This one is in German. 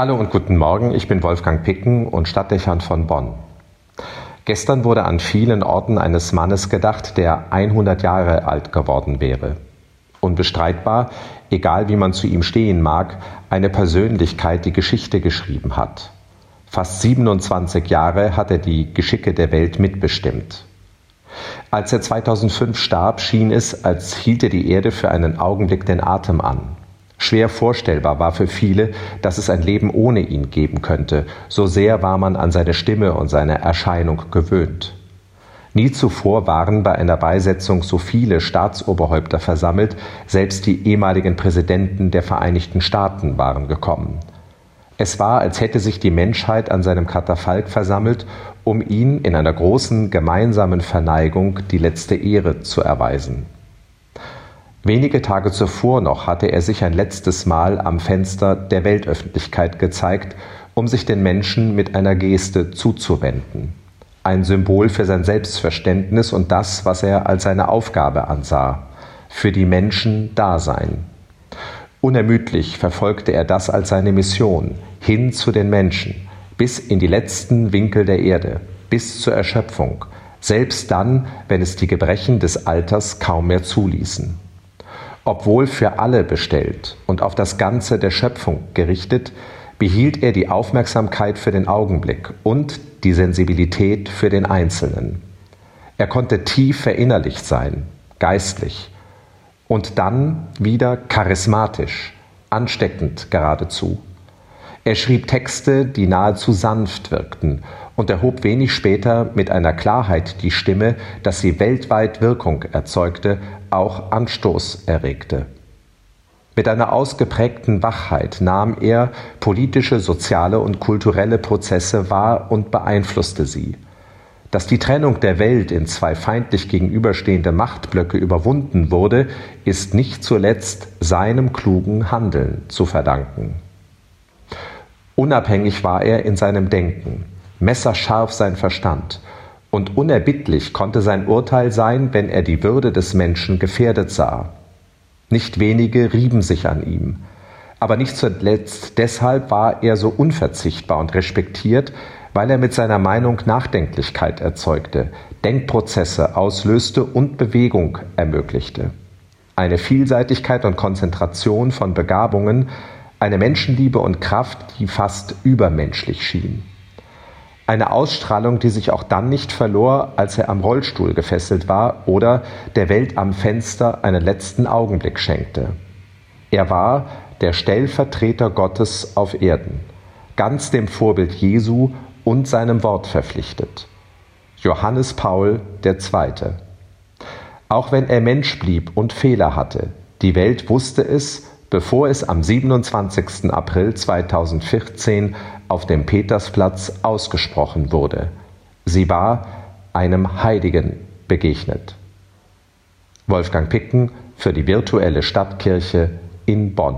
Hallo und guten Morgen, ich bin Wolfgang Picken und Stadtdechant von Bonn. Gestern wurde an vielen Orten eines Mannes gedacht, der 100 Jahre alt geworden wäre. Unbestreitbar, egal wie man zu ihm stehen mag, eine Persönlichkeit, die Geschichte geschrieben hat. Fast 27 Jahre hat er die Geschicke der Welt mitbestimmt. Als er 2005 starb, schien es, als hielte die Erde für einen Augenblick den Atem an. Schwer vorstellbar war für viele, dass es ein Leben ohne ihn geben könnte, so sehr war man an seine Stimme und seine Erscheinung gewöhnt. Nie zuvor waren bei einer Beisetzung so viele Staatsoberhäupter versammelt, selbst die ehemaligen Präsidenten der Vereinigten Staaten waren gekommen. Es war, als hätte sich die Menschheit an seinem Katafalk versammelt, um ihn in einer großen gemeinsamen Verneigung die letzte Ehre zu erweisen. Wenige Tage zuvor noch hatte er sich ein letztes Mal am Fenster der Weltöffentlichkeit gezeigt, um sich den Menschen mit einer Geste zuzuwenden. Ein Symbol für sein Selbstverständnis und das, was er als seine Aufgabe ansah. Für die Menschen da sein. Unermüdlich verfolgte er das als seine Mission, hin zu den Menschen, bis in die letzten Winkel der Erde, bis zur Erschöpfung, selbst dann, wenn es die Gebrechen des Alters kaum mehr zuließen obwohl für alle bestellt und auf das Ganze der Schöpfung gerichtet, behielt er die Aufmerksamkeit für den Augenblick und die Sensibilität für den Einzelnen. Er konnte tief verinnerlicht sein, geistlich und dann wieder charismatisch, ansteckend geradezu. Er schrieb Texte, die nahezu sanft wirkten und erhob wenig später mit einer Klarheit die Stimme, dass sie weltweit Wirkung erzeugte, auch Anstoß erregte. Mit einer ausgeprägten Wachheit nahm er politische, soziale und kulturelle Prozesse wahr und beeinflusste sie. Dass die Trennung der Welt in zwei feindlich gegenüberstehende Machtblöcke überwunden wurde, ist nicht zuletzt seinem klugen Handeln zu verdanken. Unabhängig war er in seinem Denken messerscharf sein Verstand, und unerbittlich konnte sein Urteil sein, wenn er die Würde des Menschen gefährdet sah. Nicht wenige rieben sich an ihm, aber nicht zuletzt deshalb war er so unverzichtbar und respektiert, weil er mit seiner Meinung Nachdenklichkeit erzeugte, Denkprozesse auslöste und Bewegung ermöglichte. Eine Vielseitigkeit und Konzentration von Begabungen, eine Menschenliebe und Kraft, die fast übermenschlich schien. Eine Ausstrahlung, die sich auch dann nicht verlor, als er am Rollstuhl gefesselt war oder der Welt am Fenster einen letzten Augenblick schenkte. Er war der Stellvertreter Gottes auf Erden, ganz dem Vorbild Jesu und seinem Wort verpflichtet. Johannes Paul II. Auch wenn er Mensch blieb und Fehler hatte, die Welt wusste es, bevor es am 27. April 2014 auf dem Petersplatz ausgesprochen wurde. Sie war einem Heiligen begegnet. Wolfgang Picken für die virtuelle Stadtkirche in Bonn.